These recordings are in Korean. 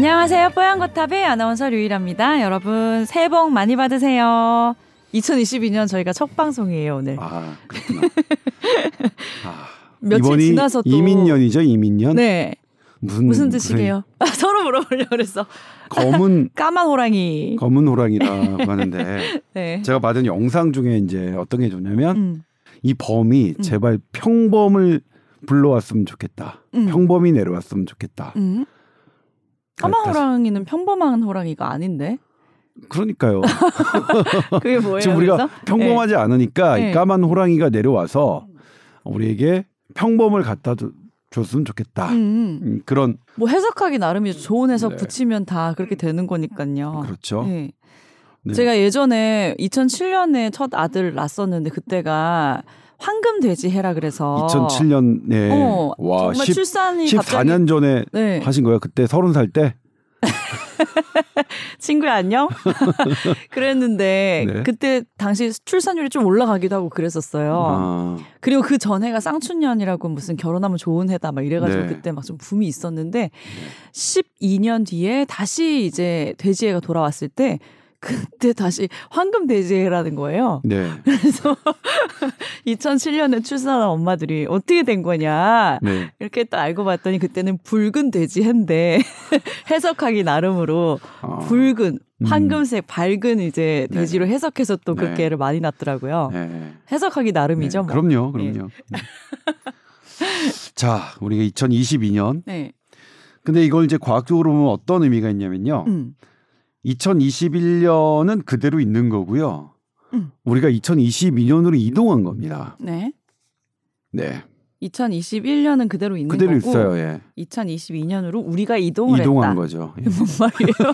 안녕하세요. 뽀얀거탑의 아나운서 류일합니다. 여러분 새해 복 많이 받으세요. 2022년 저희가 첫 방송이에요 오늘. 아 그렇구나. 아, 며칠 지나서 또 이민년이죠 이민년. 네 무슨 무슨 뜻이게요? 아, 서로 물어보려고 그랬어. 검은 까만 호랑이. 검은 호랑이라고 하는데 네. 제가 받은 영상 중에 이제 어떤 게 좋냐면 음, 이 범이 음. 제발 평범을 불러왔으면 좋겠다. 음. 평범이 내려왔으면 좋겠다. 음. 까만. 호랑이는 평범한 호랑이가 아닌데. 그러니까요. 그게 뭐예요? 지금 우리가 그래서? 평범하지 않으니까 네. 이 까만 호랑이가 내려와서 우리에게 평범을 갖다 줘- 줬으면 좋겠다. 음, 음. 음, 그런 뭐 해석하기 나름이죠. 좋은 해석 네. 붙이면 다 그렇게 되는 거니까요. 그렇죠. 네. 네. 제가 예전에 2007년에 첫 아들 낳았었는데 그때가 황금 돼지 해라 그래서 2007년에 어, 와 정말 10, 출산이 14년 전에 네. 하신 거예요. 그때 서른 살 때. 친구야 안녕. 그랬는데 네. 그때 당시 출산율이 좀 올라가기도 하고 그랬었어요. 아, 그리고 그 전해가 쌍춘년이라고 무슨 결혼하면 좋은 해다 막 이래가지고 네. 그때 막 좀 붐이 있었는데 12년 뒤에 다시 이제 돼지해가 돌아왔을 때 그때 다시 황금 돼지해라는 거예요. 네. 그래서 2007년에 출산한 엄마들이 어떻게 된 거냐 네. 이렇게 딱 알고 봤더니 그때는 붉은 돼지 해인데 해석하기 나름으로 아, 붉은 음. 황금색 밝은 이제 네. 돼지로 해석해서 또 네. 그렇게 애를 많이 낳더라고요. 네. 해석하기 나름이죠. 네, 뭐. 그럼요, 그럼요. 자, 우리가 2022년. 네. 근데 이걸 이제 과학적으로 보면 어떤 의미가 있냐면요. 음. 2021년은 그대로 있는 거고요. 음. 우리가 2022년으로 이동한 겁니다. 네. 네. 2021년은 그대로 있는 그대로 거고 있어요. 예. 2022년으로 우리가 이동을 이동한 했다. 거죠. 예. 뭔 말이에요?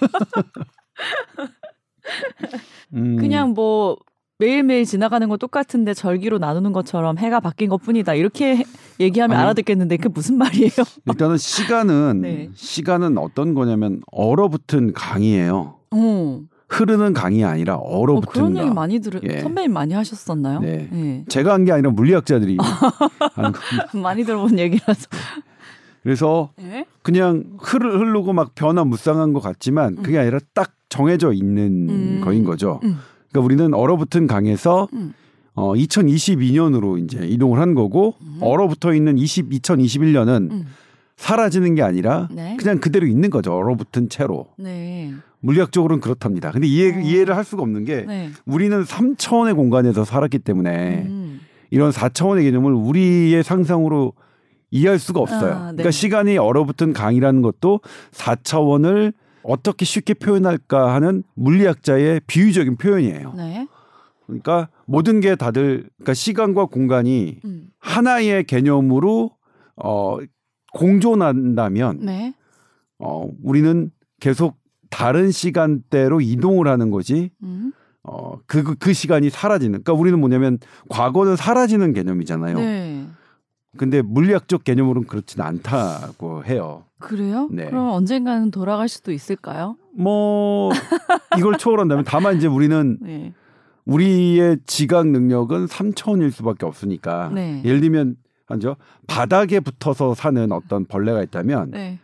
음, 그냥 뭐 매일매일 지나가는 거 똑같은데 절기로 나누는 것처럼 해가 바뀐 것뿐이다. 이렇게 해- 얘기하면 아니. 알아듣겠는데 그게 무슨 말이에요? 일단은 시간은 네. 시간은 어떤 거냐면 얼어붙은 강이에요. 어. 흐르는 강이 아니라 어, 얼어붙은 그런 얘기 강. 많이 들으 예. 선배님 많이 하셨었나요? 네. 네. 제가 한 게 아니라 물리학자들이. 많이 들어본 얘기라서. 그래서 예? 그냥 흐르, 흐르고 막 변화 무쌍한 것 같지만 그게 아니라 딱 정해져 있는 음. 거인 거죠. 음. 그러니까 우리는 얼어붙은 강에서 음. 어, 2022년으로 이제 이동을 한 거고 얼어붙어 있는 20, 2021년은 음. 사라지는 게 아니라 네. 그냥 그대로 있는 거죠. 얼어붙은 채로. 네. 물리학적으로는 그렇답니다. 근데 이해, 어. 이해를 할 수가 없는 게 네. 우리는 3차원의 공간에서 살았기 때문에 음. 이런 4차원의 개념을 우리의 상상으로 이해할 수가 없어요. 아, 네. 그러니까 시간이 얼어붙은 강이라는 것도 4차원을 어떻게 쉽게 표현할까 하는 물리학자의 비유적인 표현이에요. 네. 그러니까 모든 게 다들 그러니까 시간과 공간이 음. 하나의 개념으로 어 공존한다면 네. 어 우리는 계속 다른 시간대로 이동을 하는 거지 음. 어그 그, 그 시간이 사라지는 그러니까 우리는 뭐냐면 과거는 사라지는 개념이잖아요. 네. 근데 물리학적 개념으로는 그렇지는 않다고 해요. 그래요? 네. 그럼 언젠가는 돌아갈 수도 있을까요? 뭐 이걸 초월한다면 다만 이제 우리는 네. 우리의 지각 능력은 3차원일 수밖에 없으니까 네. 예를 들면 한죠 바닥에 붙어서 사는 어떤 벌레가 있다면 네.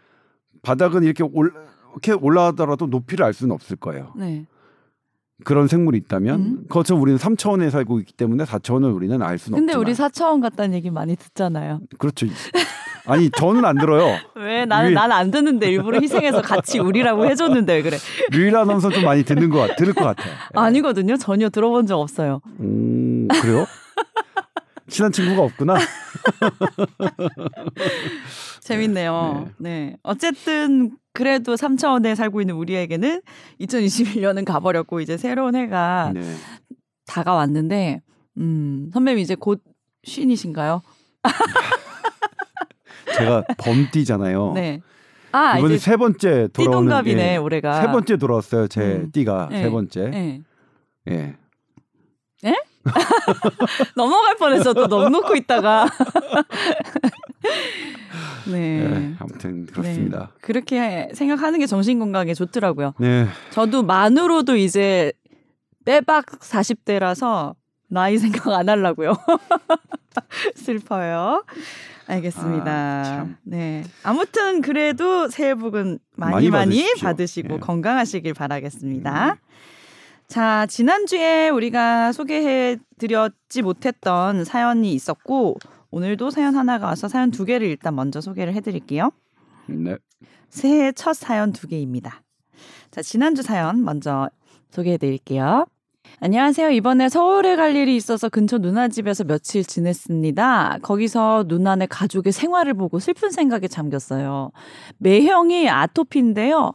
바닥은 이렇게 올 이렇게 올라가더라도 높이를 알 수는 없을 거예요. 네. 그런 생물이 있다면 음. 그것처럼 우리는 3차원에 살고 있기 때문에 4차원을 우리는 알 수는 근데 없지만 우리 4차원 같다는 얘기 많이 듣잖아요. 그렇죠. 아니 저는 안 들어요. 왜 나는 위- 난안 듣는데 일부러 희생해서 같이 우리라고 해줬는데 왜 그래? 류일 아나운서 좀 많이 듣는 것 같, 들을 것 같아요. 아니거든요. 전혀 들어본 적 없어요. 음, 그래요? 친한 친구가 없구나. 재밌네요. 네. 어쨌든 그래도 3차원에 살고 있는 우리에게는 2021년은 가버렸고 이제 새로운 해가 네. 다가왔는데 음, 선배님 이제 곧 쉰이신가요? 제가 범띠잖아요. 네. 아, 이번에 세 번째 돌아오는 띠동갑이네, 예, 올해가. 세 번째 돌아왔어요. 제 음. 띠가 네. 세 번째. 네. 예. 넘어갈 뻔했어. 또 넉놓고 있다가. 네. 예, 아무튼 그렇습니다. 네. 그렇게 생각하는 게 정신 건강에 좋더라고요. 네. 저도 만으로도 이제 빼박 40대라서 나이 생각 안 하려고요. 슬퍼요. 알겠습니다. 아, 참. 네. 아무튼 그래도 새해 복은 많이 많이, 받으십시오. 받으시고 예. 건강하시길 바라겠습니다. 음. 자, 지난주에 우리가 소개해 드렸지 못했던 사연이 있었고 오늘도 사연 하나가 와서 사연 두 개를 일단 먼저 소개를 해 드릴게요. 네. 새해 첫 사연 두 개입니다. 자, 지난주 사연 먼저 소개해 드릴게요. 안녕하세요. 이번에 서울에 갈 일이 있어서 근처 누나 집에서 며칠 지냈습니다. 거기서 누나네 가족의 생활을 보고 슬픈 생각에 잠겼어요. 매형이 아토피인데요.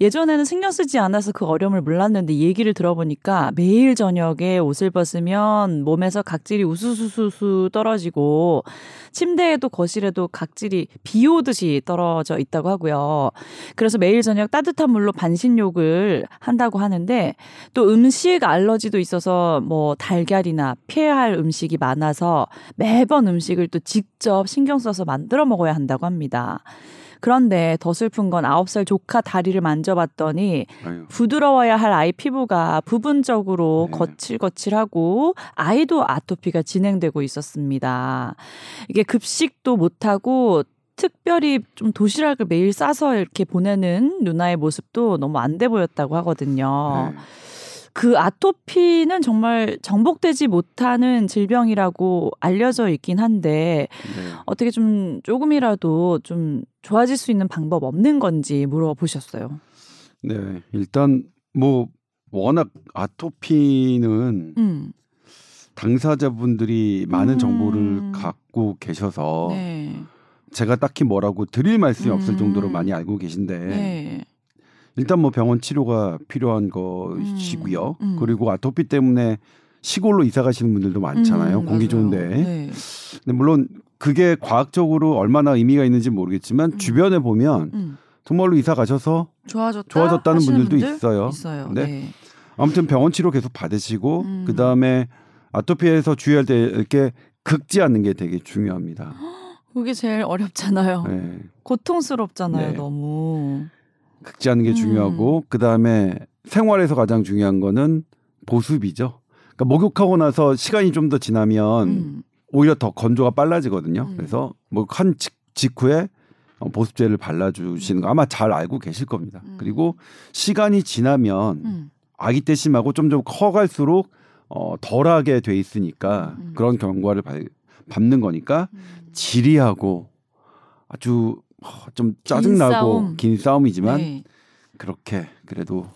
예전에는 신경 쓰지 않아서 그 어려움을 몰랐는데 얘기를 들어보니까 매일 저녁에 옷을 벗으면 몸에서 각질이 우수수수수 떨어지고 침대에도 거실에도 각질이 비 오듯이 떨어져 있다고 하고요. 그래서 매일 저녁 따뜻한 물로 반신욕을 한다고 하는데 또 음식 알러지도 있어서 뭐 달걀이나 피해야 할 음식이 많아서 매번 음식을 또 직접 신경 써서 만들어 먹어야 한다고 합니다. 그런데 더 슬픈 건 9살 조카 다리를 만져봤더니 아유. 부드러워야 할 아이 피부가 부분적으로 네. 거칠거칠하고 아이도 아토피가 진행되고 있었습니다. 이게 급식도 못하고 특별히 좀 도시락을 매일 싸서 이렇게 보내는 누나의 모습도 너무 안 돼 보였다고 하거든요. 네. 그 아토피는 정말 정복되지 못하는 질병이라고 알려져 있긴 한데 네. 어떻게 좀 조금이라도 좀 좋아질 수 있는 방법 없는 건지 물어보셨어요. 네. 일단 뭐 워낙 아토피는 음. 당사자분들이 많은 음. 정보를 갖고 계셔서 네. 제가 딱히 뭐라고 드릴 말씀이 없을 음. 정도로 많이 알고 계신데 네. 일단 뭐 병원 치료가 필요한 것이고요. 음. 음. 그리고 아토피 때문에 시골로 이사 가시는 분들도 많잖아요. 음, 공기. 좋은데. 네. 근데 물론 그게 과학적으로 얼마나 의미가 있는지 모르겠지만 음. 주변에 보면 음. 정말로 이사 가셔서 좋아졌다. 좋아졌다는 분들도 분들 있어요. 있어요. 네. 네. 아무튼 병원 치료 계속 받으시고 음. 그 다음에 아토피에서 주의할 때 이렇게 긁지 않는 게 되게 중요합니다. 그게 제일 어렵잖아요. 네. 고통스럽잖아요, 네. 너무. 긁지 않는 게 음. 중요하고 그 다음에 생활에서 가장 중요한 거는 보습이죠. 그러니까 목욕하고 나서 시간이 좀 더 지나면 음. 오히려 더 건조가 빨라지거든요. 음. 그래서 뭐한 직후에 어, 보습제를 발라주시는 거 아마 잘 알고 계실 겁니다. 음. 그리고 시간이 지나면 음. 아기 때 심하고 점점 커갈수록 어, 덜하게 돼 있으니까 음. 그런 경과를 발- 밟는 거니까 음. 지리하고 아주 어, 좀 짜증나고 싸움. 긴 싸움 이지만 네. 그렇게 그래도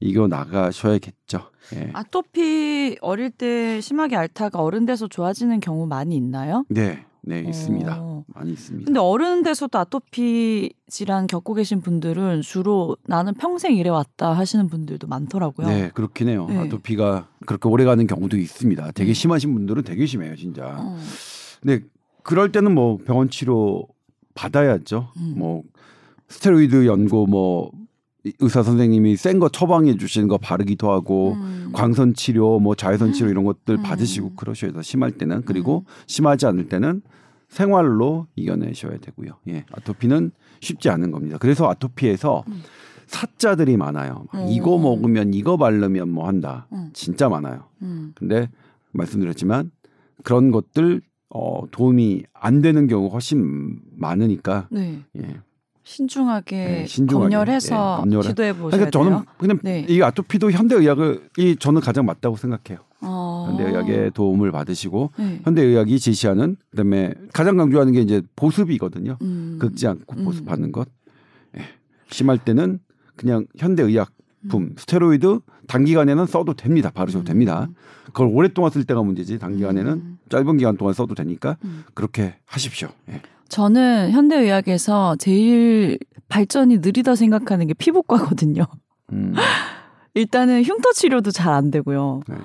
이겨 나가셔야겠죠. 예. 아토피 어릴 때 심하게 앓다가 어른 돼서 좋아지는 경우 많이 있나요? 네, 네 있습니다. 어. 많이 있습니다. 근데 어른 돼서도 아토피 질환 겪고 계신 분들은 주로 나는 평생 이래 왔다 하시는 분들도 많더라고요. 네, 그렇긴 해요. 네. 아토피가 그렇게 오래 가는 경우도 있습니다. 되게 음. 심하신 분들은 되게 심해요, 진짜. 어. 근데 그럴 때는 뭐 병원 치료 받아야죠. 음. 뭐 스테로이드 연고 뭐 의사 선생님이 센 거 처방해 주시는 거 바르기도 하고 음. 광선 치료, 뭐 자외선 치료 이런 것들 음. 받으시고 그러셔야 돼요. 심할 때는 그리고 음. 심하지 않을 때는 생활로 이겨내셔야 되고요. 예, 아토피는 쉽지 않은 겁니다. 그래서 아토피에서 음. 사자들이 많아요. 막 음. 이거 먹으면 이거 바르면 뭐 한다. 음. 진짜 많아요. 음. 근데 말씀드렸지만 그런 것들 어, 도움이 안 되는 경우가 훨씬 많으니까 네. 예. 신중하게, 네, 신중하게. 검열해서 예, 검열해. 시도해 보셔야 그러니까 저는 돼요. 그냥 네. 이 아토피도 현대 의학이 저는 가장 맞다고 생각해요. 어. 현대 의학의 도움을 받으시고 네. 현대 의학이 제시하는 그다음에 가장 강조하는 게 이제 보습이거든요. 음. 긁지 않고 음. 보습하는 것. 예. 심할 때는 그냥 현대 의약 품 음. 스테로이드 단기간에는 써도 됩니다. 바르셔도 음. 됩니다. 그걸 오랫동안 쓸 때가 문제지 단기간에는 음. 짧은 기간 동안 써도 되니까 음. 그렇게 하십시오. 예. 저는 현대의학에서 제일 발전이 느리다 생각하는 게 피부과거든요. 음, 일단은 흉터 치료도 잘 안 되고요. 네.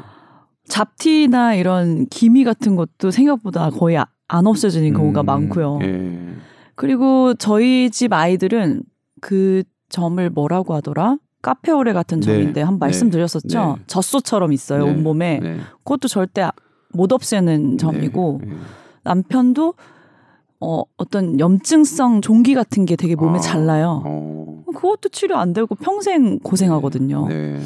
잡티나 이런 기미 같은 것도 생각보다 거의 아- 안 없어지는 경우가 음, 많고요. 예. 그리고 저희 집 아이들은 그 점을 뭐라고 하더라? 카페오레 같은 네, 점인데 한번 네, 말씀 드렸었죠. 네. 젖소처럼 있어요 네, 온몸에. 네. 그것도 절대 못 없애는 점이고 네, 네. 남편도 어, 어떤 염증성 종기 같은 게 되게 몸에 아, 잘 나요. 어, 그것도 치료 안 되고 평생 고생하거든요. 네.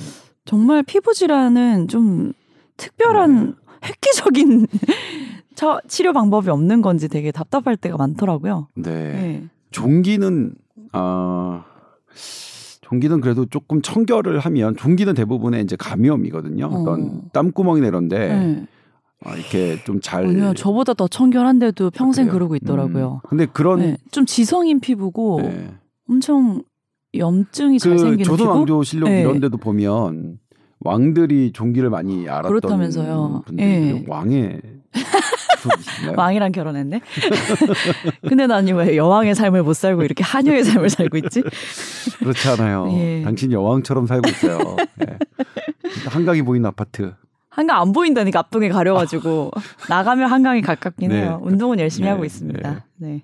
정말 피부 질환은 좀 특별한 네. 획기적인 저 치료 방법이 없는 건지 되게 답답할 때가 많더라고요. 네. 네. 종기는 아 종기는 그래도 조금 청결을 하면 종기는 대부분의 이제 감염이거든요. 어. 어떤 땀구멍이나 이런데 네. 아, 이렇게 좀 잘. 아니요, 저보다 더 청결한데도 평생 그래요? 그러고 있더라고요. 음. 근데 그런 네, 좀 지성인 피부고 네. 엄청 염증이 잘그 생기는 조선 피부. 왕조 실록 네. 이런 데도 보면 왕들이 종기를 많이 알았던 그렇다면서요. 분들이 예. 왕의? 왕이랑 결혼했네. 근데 나는 왜 여왕의 삶을 못 살고 이렇게 하녀의 삶을 살고 있지? 그렇지 않아요. 예. 당신 여왕처럼 살고 있어요. 예. 한강이 보이는 아파트. 한강 안 보인다니까 앞동에 가려가지고 나가면 한강이 가깝긴 네. 해요. 운동은 열심히 네, 하고 네. 있습니다. 네.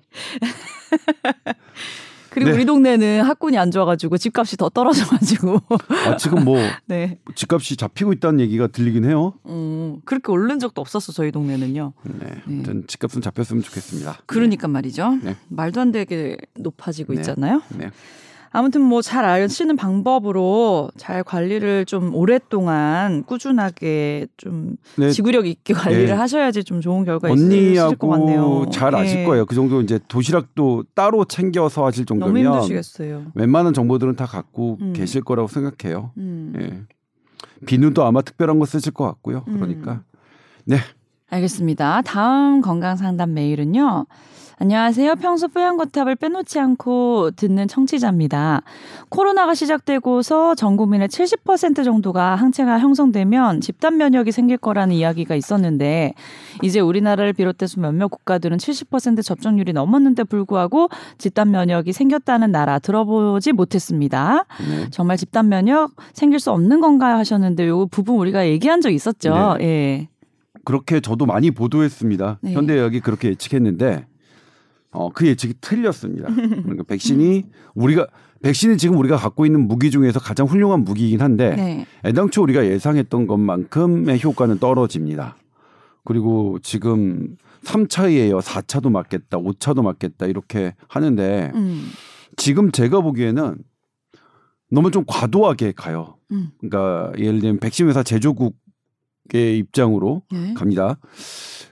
그리고 네. 우리 동네는 학군이 안 좋아가지고 집값이 더 떨어져가지고 아, 지금 뭐 네, 집값이 잡히고 있다는 얘기가 들리긴 해요. 음, 그렇게 오른 적도 없었어 저희 동네는요. 네. 아무튼 집값은 잡혔으면 좋겠습니다. 그러니까 말이죠. 네. 말도 안 되게 높아지고 네. 있잖아요. 네. 아무튼 뭐 잘 아시는 방법으로 잘 관리를 좀 오랫동안 꾸준하게 좀 네. 지구력 있게 관리를 네. 하셔야지 좀 좋은 결과 있으실 것 같네요. 잘 아실 예. 거예요. 그 정도 이제 도시락도 따로 챙겨서 하실 너무 정도면 힘드시겠어요. 웬만한 정보들은 다 갖고 음. 계실 거라고 생각해요. 음. 예. 비누도 아마 특별한 거 쓰실 것 같고요. 음. 그러니까 네. 알겠습니다. 다음 건강 상담 메일은요. 안녕하세요. 평소 뽀얀거탑을 빼놓지 않고 듣는 청취자입니다. 코로나가 시작되고서 전 국민의 70% 정도가 항체가 형성되면 집단 면역이 생길 거라는 이야기가 있었는데 이제 우리나라를 비롯해서 몇몇 국가들은 70% 접종률이 넘었는데 불구하고 집단 면역이 생겼다는 나라 들어보지 못했습니다. 네. 정말 집단 면역 생길 수 없는 건가요 하셨는데 요 부분 우리가 얘기한 적 있었죠. 예. 그렇게 저도 많이 보도했습니다. 네. 현대의학이 그렇게 예측했는데 어, 그 예측이 틀렸습니다. 그러니까 백신이 우리가 백신이 지금 우리가 갖고 있는 무기 중에서 가장 훌륭한 무기이긴 한데 네. 애당초 우리가 예상했던 것만큼의 효과는 떨어집니다. 그리고 지금 3차이에요. 4차도 맞겠다. 5차도 맞겠다. 이렇게 하는데 음. 지금 제가 보기에는 너무 좀 과도하게 가요. 음. 그러니까 예를 들면 백신 회사 제조국 의 입장으로 네. 갑니다.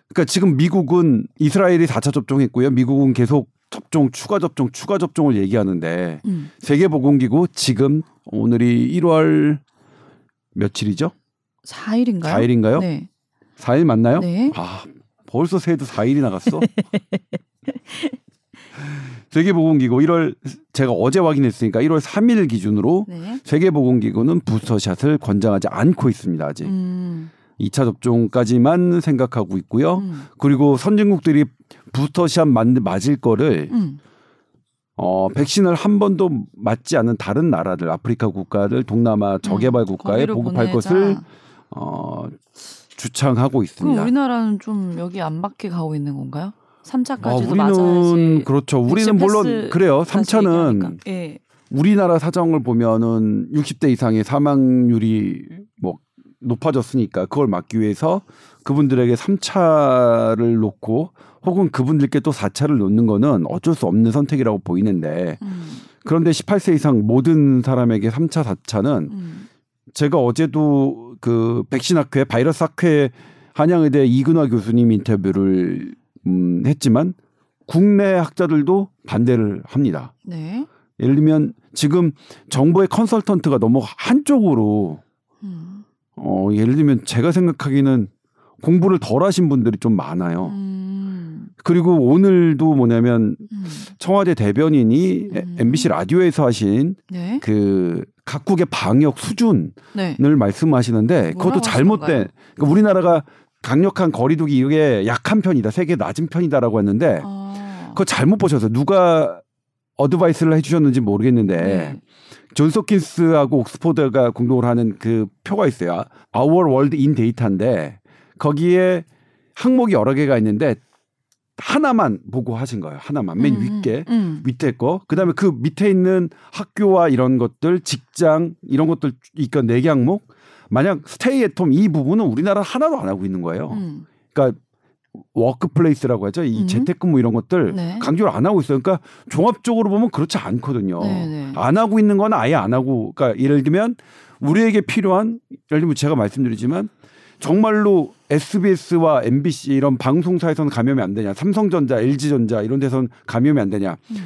그러니까 지금 미국은 이스라엘이 4차 접종했고요. 미국은 계속 접종, 추가 접종, 추가 접종을 얘기하는데 음. 세계보건기구 지금 오늘이 1월 며칠이죠? 4일인가요? 4일인가요? 네. 4일 맞나요? 네. 아, 벌써 새해도 4일이 나갔어. 세계보건기구 1월 제가 어제 확인했으니까 1월 3일 기준으로 네. 세계보건기구는 부스터샷을 권장하지 않고 있습니다. 아직 음. 2차 접종까지만 생각하고 있고요. 음. 그리고 선진국들이 부스터샷 맞, 맞을 거를 음. 어, 백신을 한 번도 맞지 않은 다른 나라들, 아프리카 국가들, 동남아 저개발 국가에 음. 거기로 보급할 보내자. 것을 어, 주창하고 그럼 있습니다. 우리나라는 좀 여기 안 맞게 가고 있는 건가요? 3차까지도 아, 우리는 맞아야지. 그렇죠. 우리는 물론 그래요. 다시 3차는 얘기하니까. 예. 우리나라 사정을 보면은 60대 이상의 사망률이 뭐 높아졌으니까 그걸 막기 위해서 그분들에게 3차를 놓고 혹은 그분들께 또 4차를 놓는 거는 어쩔 수 없는 선택이라고 보이는데 음. 그런데 18세 이상 모든 사람에게 3차, 4차는 음. 제가 어제도 그 백신 학회, 바이러스 학회 한양의대 이근화 교수님 인터뷰를 음, 했지만 국내 학자들도 반대를 합니다. 네. 예를 들면 지금 정부의 컨설턴트가 너무 한쪽으로 음. 어 예를 들면 제가 생각하기는 공부를 덜 하신 분들이 좀 많아요. 음. 그리고 오늘도 뭐냐면 음. 청와대 대변인이 음. MBC 라디오에서 하신 네. 그 각국의 방역 수준을 네. 말씀하시는데 그것도 잘못된? 그러니까 우리나라가 강력한 거리두기 이게 약한 편이다 세계 낮은 편이다라고 했는데 아. 그거 잘못 보셔서 누가 어드바이스를 해주셨는지 모르겠는데 네. 존스 홉킨스하고 옥스포드가 공동으로 하는 그 표가 있어요. Our World in Data인데 거기에 항목이 여러 개가 있는데 하나만 보고 하신 거예요. 하나만 맨 음, 윗게 음. 밑에 거. 그다음에 그 밑에 있는 학교와 이런 것들, 직장 이런 것들 이까 네개 항목. 만약 stay at home 이 부분은 우리나라 하나도 안 하고 있는 거예요. 음. 그러니까 workplace라고 하죠. 이 음. 재택근무 이런 것들 네. 강조를 안 하고 있어요. 그러니까 종합적으로 보면 그렇지 않거든요. 네, 네. 안 하고 있는 건 아예 안 하고 그러니까 예를 들면 우리에게 필요한 예를 들면 제가 말씀드리지만 정말로 SBS와 MBC 이런 방송사에서는 감염이 안 되냐 삼성전자 LG전자 이런 데서는 감염이 안 되냐 음.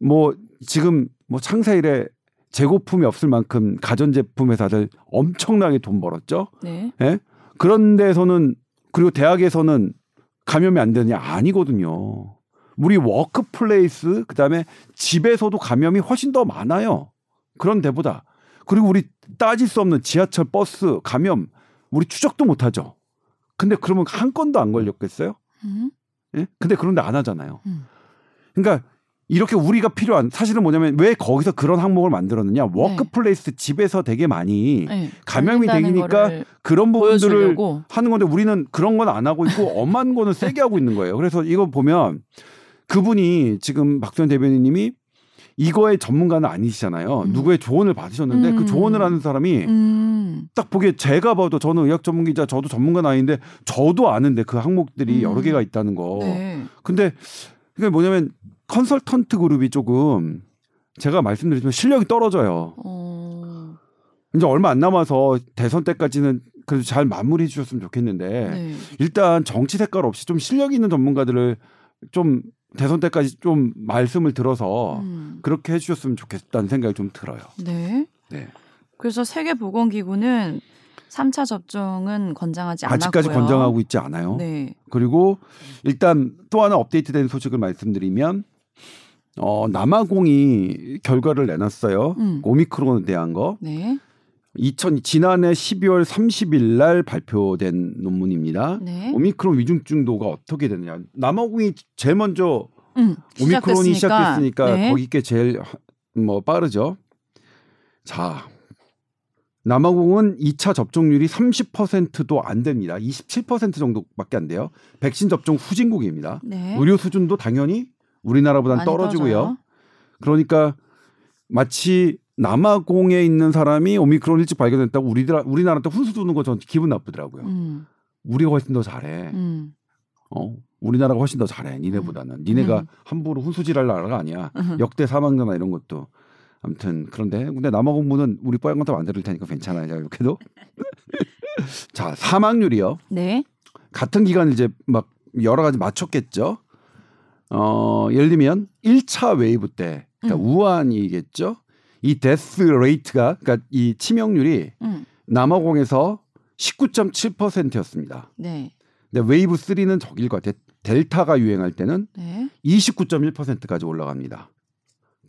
뭐 지금 뭐 창사일에 재고품이 없을 만큼 가전제품 회사들 엄청나게 돈 벌었죠. 네. 예? 그런 데서는 그리고 대학에서는 감염이 안 되느냐 아니거든요. 우리 workplace 그다음에 집에서도 감염이 훨씬 더 많아요. 그런 데보다. 그리고 우리 따질 수 없는 지하철 버스 감염 우리 추적도 못 하죠. 근데 그러면 한 건도 안 걸렸겠어요? 음. 예? 근데 그런데 안 하잖아요. 음. 그러니까 이렇게 우리가 필요한 사실은 뭐냐면 왜 거기서 그런 항목을 만들었느냐 workplace 집에서 되게 많이 네. 감염이 되니까 그런 부분들을 보여주려고. 하는 건데 우리는 그런 건 안 하고 있고 엄한 거는 세게 하고 있는 거예요. 그래서 이거 보면 그분이 지금 박수현 대변인님이 이거의 전문가는 아니시잖아요. 음. 누구의 조언을 받으셨는데 음. 그 조언을 하는 사람이 음. 딱 보기에 제가 봐도 저는 의학 전문 기자 저도 전문가는 아닌데 저도 아는데 그 항목들이 음. 여러 개가 있다는 거. 네. 근데 그게 뭐냐면 컨설턴트 그룹이 조금 제가 말씀드리지만 실력이 떨어져요. 어. 이제 얼마 안 남아서 대선 때까지는 그래도 잘 마무리해 주셨으면 좋겠는데 네. 일단 정치 색깔 없이 좀 실력 있는 전문가들을 좀 대선 때까지 좀 말씀을 들어서 음. 그렇게 해주셨으면 좋겠다는 생각이 좀 들어요. 네. 네. 그래서 세계보건기구는 3차 접종은 권장하지 않았고요. 아직까지 권장하고 있지 않아요. 네. 그리고 일단 또 하나 업데이트된 소식을 말씀드리면 어, 남아공이 결과를 내놨어요. 음. 오미크론에 대한 거. 네. 2000 지난해 12월 30일 날 발표된 논문입니다. 네. 오미크론 위중증도가 어떻게 되느냐. 남아공이 제일 먼저 음. 오미크론이 시작됐으니까 네. 거기 게 제일 하- 뭐 빠르죠. 자, 남아공은 2차 접종률이 30%도 안 됩니다. 27% 정도밖에 안 돼요. 백신 접종 후진국입니다. 네. 의료 수준도 당연히 우리나라보다는 떨어지고요. 떨어져요. 그러니까 마치 남아공에 있는 사람이 오미크론 일찍 발견했다고 우리들 우리나라한테 훈수 두는 거 전 기분 나쁘더라고요. 음. 우리가 훨씬 더 잘해. 음. 어, 우리나라가 훨씬 더 잘해. 니네보다는. 니네가 음. 함부로 훈수질할 나라가 아니야. 음. 역대 사망자나 이런 것도. 아무튼 그런데 근데 남아 공부는 우리 뽀얀 것도 만들 테니까 괜찮아요. 자, 이렇게도. 자, 사망률이요. 네. 같은 기간 이제 막 여러 가지 맞췄겠죠. 어, 예를 들면 1차 웨이브 때 그러니까 음. 우한이겠죠. 이 death rate가 그러니까 이 치명률이 음. 남아공에서 19.7%였습니다. 네. 근데 웨이브 3는 저길 것 같아. 델타가 유행할 때는 네. 29.1%까지 올라갑니다.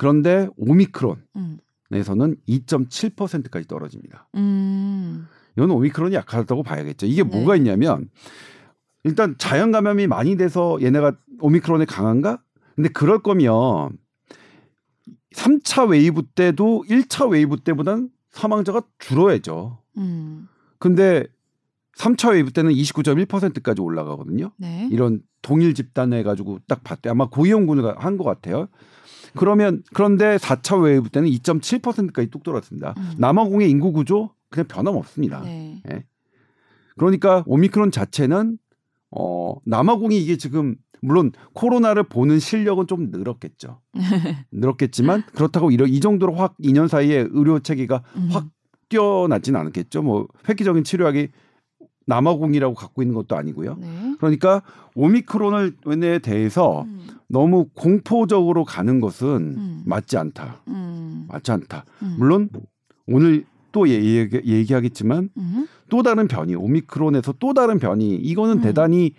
그런데 오미크론에서는 음. 2.7%까지 떨어집니다. 음. 이건 오미크론이 약하다고 봐야겠죠. 이게 네. 뭐가 있냐면 일단 자연 감염이 많이 돼서 얘네가 오미크론에 강한가? 근데 그럴 거면 3차 웨이브 때도 1차 웨이브 때보다는 사망자가 줄어야죠. 음. 근데 3차 웨이브 때는 29.1%까지 올라가거든요. 네. 이런 동일 집단해 가지고 딱 봤대. 아마 고위험군을 한 것 같아요. 그러면 그런데 4차 웨이브 때는 2.7%까지 뚝 떨어졌습니다. 음. 남아공의 인구 구조 그냥 변함없습니다. 네. 그러니까 오미크론 자체는 어 남아공이 이게 지금 물론 코로나를 보는 실력은 좀 늘었겠죠. 늘었겠지만 그렇다고 이런 이 정도로 확 2년 사이에 의료 체계가 음. 확 뛰어나지는 않겠죠. 뭐 획기적인 치료약이 남아공이라고 갖고 있는 것도 아니고요. 네. 그러니까 오미크론을 에 대해서 음. 너무 공포적으로 가는 것은 음. 맞지 않다. 음. 맞지 않다. 음. 물론 오늘 또 얘기, 얘기하겠지만 음. 또 다른 변이 오미크론에서 또 다른 변이 이거는 음. 대단히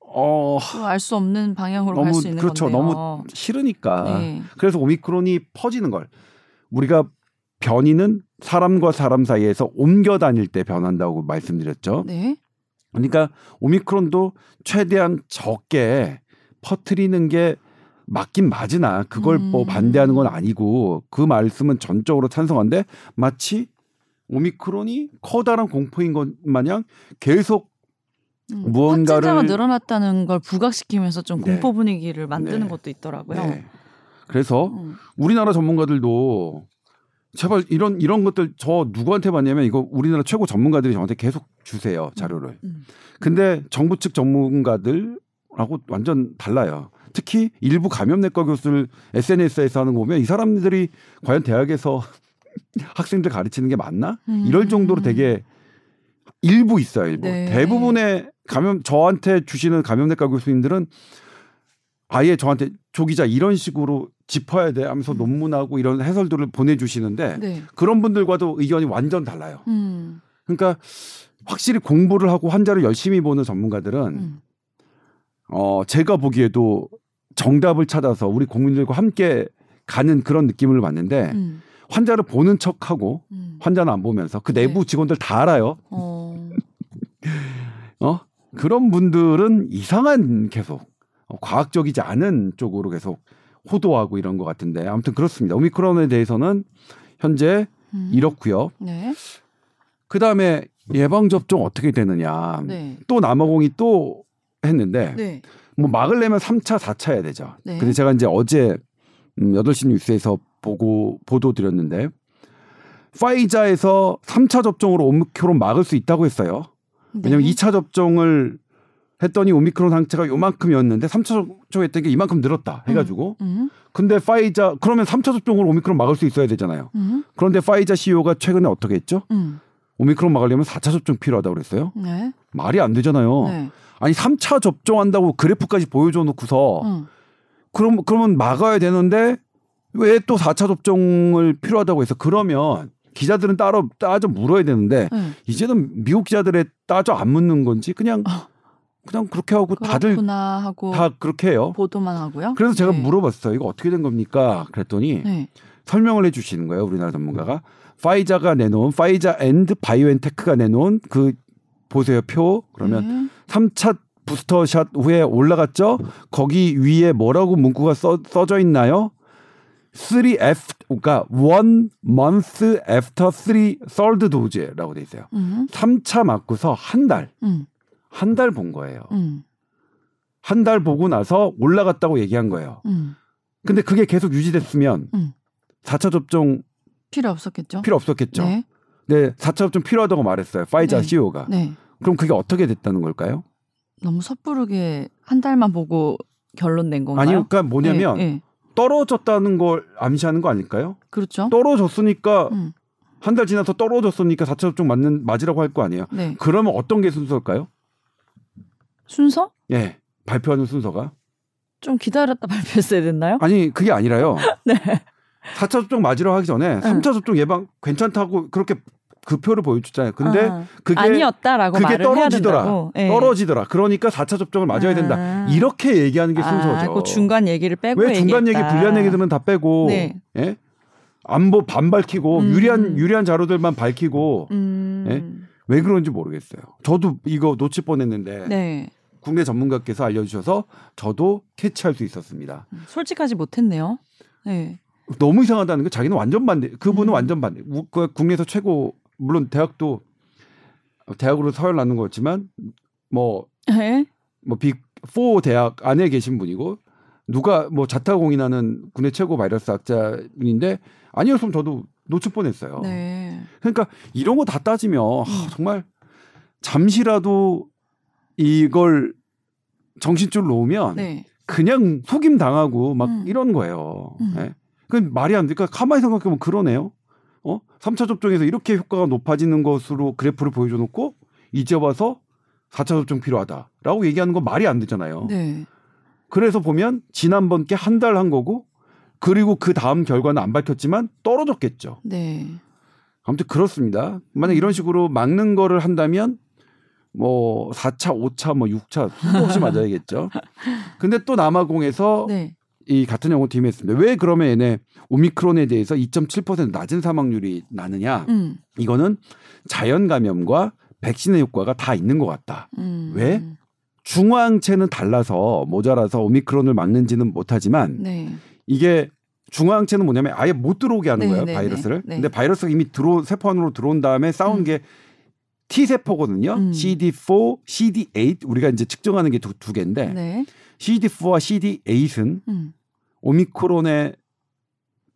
어 알 수 없는 방향으로 갈 너무 수 있는 그렇죠. 건데요. 너무 싫으니까. 네. 그래서 오미크론이 퍼지는 걸 우리가 변이는 사람과 사람 사이에서 옮겨 다닐 때 변한다고 말씀드렸죠. 네. 그러니까 오미크론도 최대한 적게 퍼트리는 게 맞긴 맞으나 그걸 뭐 음. 반대하는 건 아니고 그 말씀은 전적으로 찬성한데 마치 오미크론이 커다란 공포인 것 마냥 계속 음. 무언가를- 확진자가 늘어났다는 걸 부각시키면서 좀 네. 공포 분위기를 만드는 네. 것도 있더라고요. 네. 그래서 음. 우리나라 전문가들도 제발 이런 이런 것들 저 누구한테 받냐면 이거 우리나라 최고 전문가들이 저한테 계속 주세요 자료를. 음. 근데 정부 측 전문가들하고 완전 달라요. 특히 일부 감염내과 교수를 SNS에서 하는 거 보면 이 사람들이 과연 대학에서 학생들 가르치는 게 맞나? 음. 이럴 정도로 되게 일부 있어요. 일부. 네. 대부분의 감염 저한테 주시는 감염내과 교수님들은 아예 저한테 조 기자 이런 식으로 짚어야 돼 하면서 논문하고 이런 해설들을 보내주시는데 네. 그런 분들과도 의견이 완전 달라요. 음. 그러니까 확실히 공부를 하고 환자를 열심히 보는 전문가들은 음. 어 제가 보기에도 정답을 찾아서 우리 국민들과 함께 가는 그런 느낌을 받는데 음. 환자를 보는 척하고 음. 환자는 안 보면서 그 내부 네. 직원들 다 알아요. 어. 어 그런 분들은 이상한 계속 어, 과학적이지 않은 쪽으로 계속 호도하고 이런 것 같은데 아무튼 그렇습니다. 오미크론에 대해서는 현재 음. 이렇고요. 네. 그 다음에 예방 접종 어떻게 되느냐. 네. 또 남아공이 또 했는데 네. 뭐 막으려면 3차, 4차 해야 되죠. 네. 근데 제가 이제 어제 음, 8시 뉴스에서 보고 보도 드렸는데 파이자에서 3차 접종으로 오미크론 막을 수 있다고 했어요. 왜냐면 네. 2차 접종을 했더니 오미크론 상태가 요만큼이었는데 3차 접종했던 게 이만큼 늘었다 해가지고 음. 근데 파이자 그러면 3차 접종으로 오미크론 막을 수 있어야 되잖아요. 음. 그런데 파이자 CEO가 최근에 어떻게 했죠? 음. 오미크론 막으려면 4차 접종 필요하다고 그랬어요. 네. 말이 안 되잖아요. 네. 아니 3차 접종한다고 그래프까지 보여줘 놓고서 음. 그럼 그러면 막아야 되는데 왜 또 4차 접종을 필요하다고 해서 그러면 기자들은 따로 따져 물어야 되는데 네. 이제는 미국 기자들의 따져 안 묻는 건지 그냥 어. 그냥 그렇게 하고 다들 하고 다 그렇게 해요. 보도만 하고요. 그래서 제가 네. 물어봤어요. 이거 어떻게 된 겁니까? 그랬더니 네. 설명을 해 주시는 거예요. 우리나라 전문가가 파이자가 내놓은 파이자 and 바이오엔테크가 내놓은 그 보세요 표 그러면 네. 3차 booster shot 후에 올라갔죠. 거기 위에 뭐라고 문구가 써, 써져 있나요? 3F 그러니까 one month after three third dose라고 돼 있어요. 음. 3차 맞고서 한 달, 음. 한 달 본 거예요. 음. 한달 보고 나서 올라갔다고 얘기한 거예요. 음. 근데 그게 계속 유지됐으면 음. 4차 접종 필요 없었겠죠. 필요 없었겠죠. 네. 네, 4차 접종 필요하다고 말했어요. 파이자 네. CEO가. 네. 그럼 그게 어떻게 됐다는 걸까요? 너무 섣부르게 한 달만 보고 결론 낸 건가요? 아니, 그러니까 뭐냐면 네, 네. 떨어졌다는 걸 암시하는 거 아닐까요? 그렇죠. 떨어졌으니까 음. 한달 지나서 떨어졌으니까 4차 접종 맞는 맞으라고 할 거 아니에요. 네. 그러면 어떤 게 순서일까요? 순서? 예. 발표하는 순서가 좀 기다렸다 발표했어야 됐나요? 아니 그게 아니라요. 네. 4차 접종 맞으라고 하기 전에 3차 접종 예방 괜찮다고 그렇게 그 표를 보여줬잖아요. 근데 아, 그게 아니었다라고 그게 떨어지더라. 예. 떨어지더라. 그러니까 4차 접종을 맞아야 된다. 아. 이렇게 얘기하는 게 순서죠. 아, 그 중간 얘기를 빼고 왜 중간 얘기 얘기했다. 불리한 얘기들은 다 빼고 네. 예? 안보 반 밝히고 음. 유리한 유리한 자료들만 밝히고 음. 예? 왜 그런지 모르겠어요. 저도 이거 놓칠 뻔했는데 네. 국내 전문가께서 알려주셔서 저도 캐치할 수 있었습니다. 솔직하지 못했네요. 네. 너무 이상하다는 게 자기는 완전 반대. 그분은 음. 완전 반대. 우- 그 국내에서 최고 물론 대학도 대학으로 서열 나는 거였지만 뭐 네. 뭐빅4 대학 안에 계신 분이고 누가 뭐 자타공인하는 국내 최고 바이러스 학자인데 아니었으면 저도 놓칠 뻔했어요. 네. 그러니까 이런 거 다 따지면 하, 정말 잠시라도 이걸 정신줄 놓으면 네. 그냥 속임 당하고 막 음. 이런 거예요. 음. 예? 그 말이 안 되니까 가만히 생각해보면 그러네요. 어? 3차 접종에서 이렇게 효과가 높아지는 것으로 그래프를 보여줘 놓고 이제 와서 4차 접종 필요하다라고 얘기하는 건 말이 안 되잖아요. 네. 그래서 보면 지난번 게 한 달한 거고 그리고 그 다음 결과는 안 밝혔지만 떨어졌겠죠. 네. 아무튼 그렇습니다. 만약 이런 식으로 막는 거를 한다면 뭐 4차, 5차, 뭐 6차 수도 없이 맞아야겠죠. 근데 또 남아공에서 네. 이 같은 연구 팀이 했습니다. 왜 그러면 얘네 오미크론에 대해서 2.7% 낮은 사망률이 나느냐? 음. 이거는 자연 감염과 백신의 효과가 다 있는 것 같다. 음. 왜? 중화항체는 달라서 모자라서 오미크론을 막는지는 못하지만 네. 이게 중화항체는 뭐냐면 아예 못 들어오게 하는 네, 거예요 네, 바이러스를. 네, 네. 근데 바이러스가 이미 들어 세포 안으로 들어온 다음에 싸운 음. 게 T 세포거든요. 음. CD4, CD8 우리가 이제 측정하는 게두 두 개인데 네. CD4와 CD8은 음. 오미크론에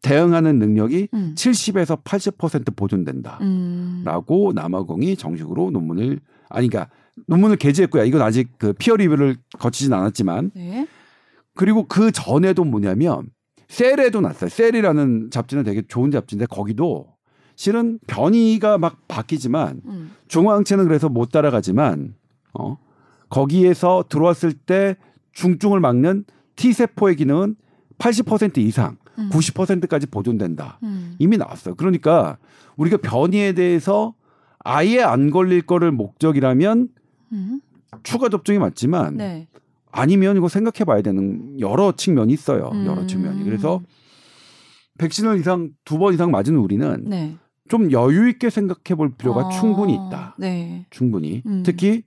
대응하는 능력이 음. 70에서 80% 보존된다라고 음. 남아공이 정식으로 논문을 아니 그러니까 논문을 게재했고요. 이건 아직 그 피어 리뷰를 거치진 않았지만 네. 그리고 그 전에도 뭐냐면 셀에도 났어요. 셀이라는 잡지는 되게 좋은 잡지인데 거기도 실은 변이가 막 바뀌지만 음. 중화항체는 그래서 못 따라가지만 어 거기에서 들어왔을 때 중증을 막는 T 세포의 기능은 80% 이상 음. 90%까지 보존된다. 음. 이미 나왔어요. 그러니까 우리가 변이에 대해서 아예 안 걸릴 거를 목적이라면 음. 추가 접종이 맞지만 네. 아니면 이거 생각해 봐야 되는 여러 측면이 있어요. 여러 음. 측면이. 그래서 백신을 이상 두 번 이상 맞은 우리는 네. 좀 여유 있게 생각해 볼 필요가 아, 충분히 있다. 네. 충분히. 음. 특히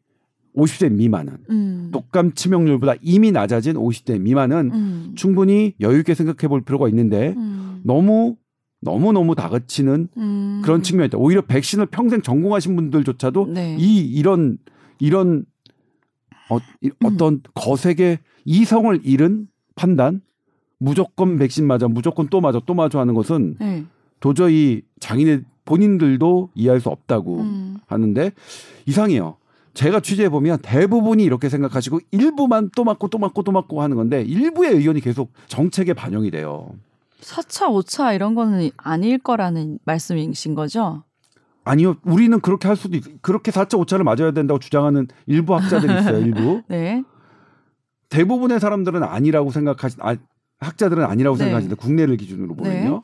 50대 미만은 음. 독감 치명률보다 이미 낮아진 50대 미만은 음. 충분히 여유 있게 생각해 볼 필요가 있는데 음. 너무 너무 너무 다그치는 음. 그런 측면이 있다. 오히려 백신을 평생 전공하신 분들조차도 네. 이 이런 이런 어, 이, 음. 어떤 거세게 이성을 잃은 판단 무조건 백신 맞아 무조건 또 맞아 또 맞아 하는 것은 네. 도저히 장인의 본인들도 이해할 수 없다고 음. 하는데 이상해요. 제가 취재해 보면 대부분이 이렇게 생각하시고 일부만 또 맞고 또 맞고 또 맞고 하는 건데 일부의 의견이 계속 정책에 반영이 돼요. 4차, 5차 이런 거는 아닐 거라는 말씀이신 거죠? 아니요, 우리는 그렇게 할 수도 있, 그렇게 4차 5차를 맞아야 된다고 주장하는 일부 학자들이 있어요. 일부 네. 대부분의 사람들은 아니라고 생각하시, 아, 학자들은 아니라고 네. 생각하시는데 국내를 기준으로 보면요. 네.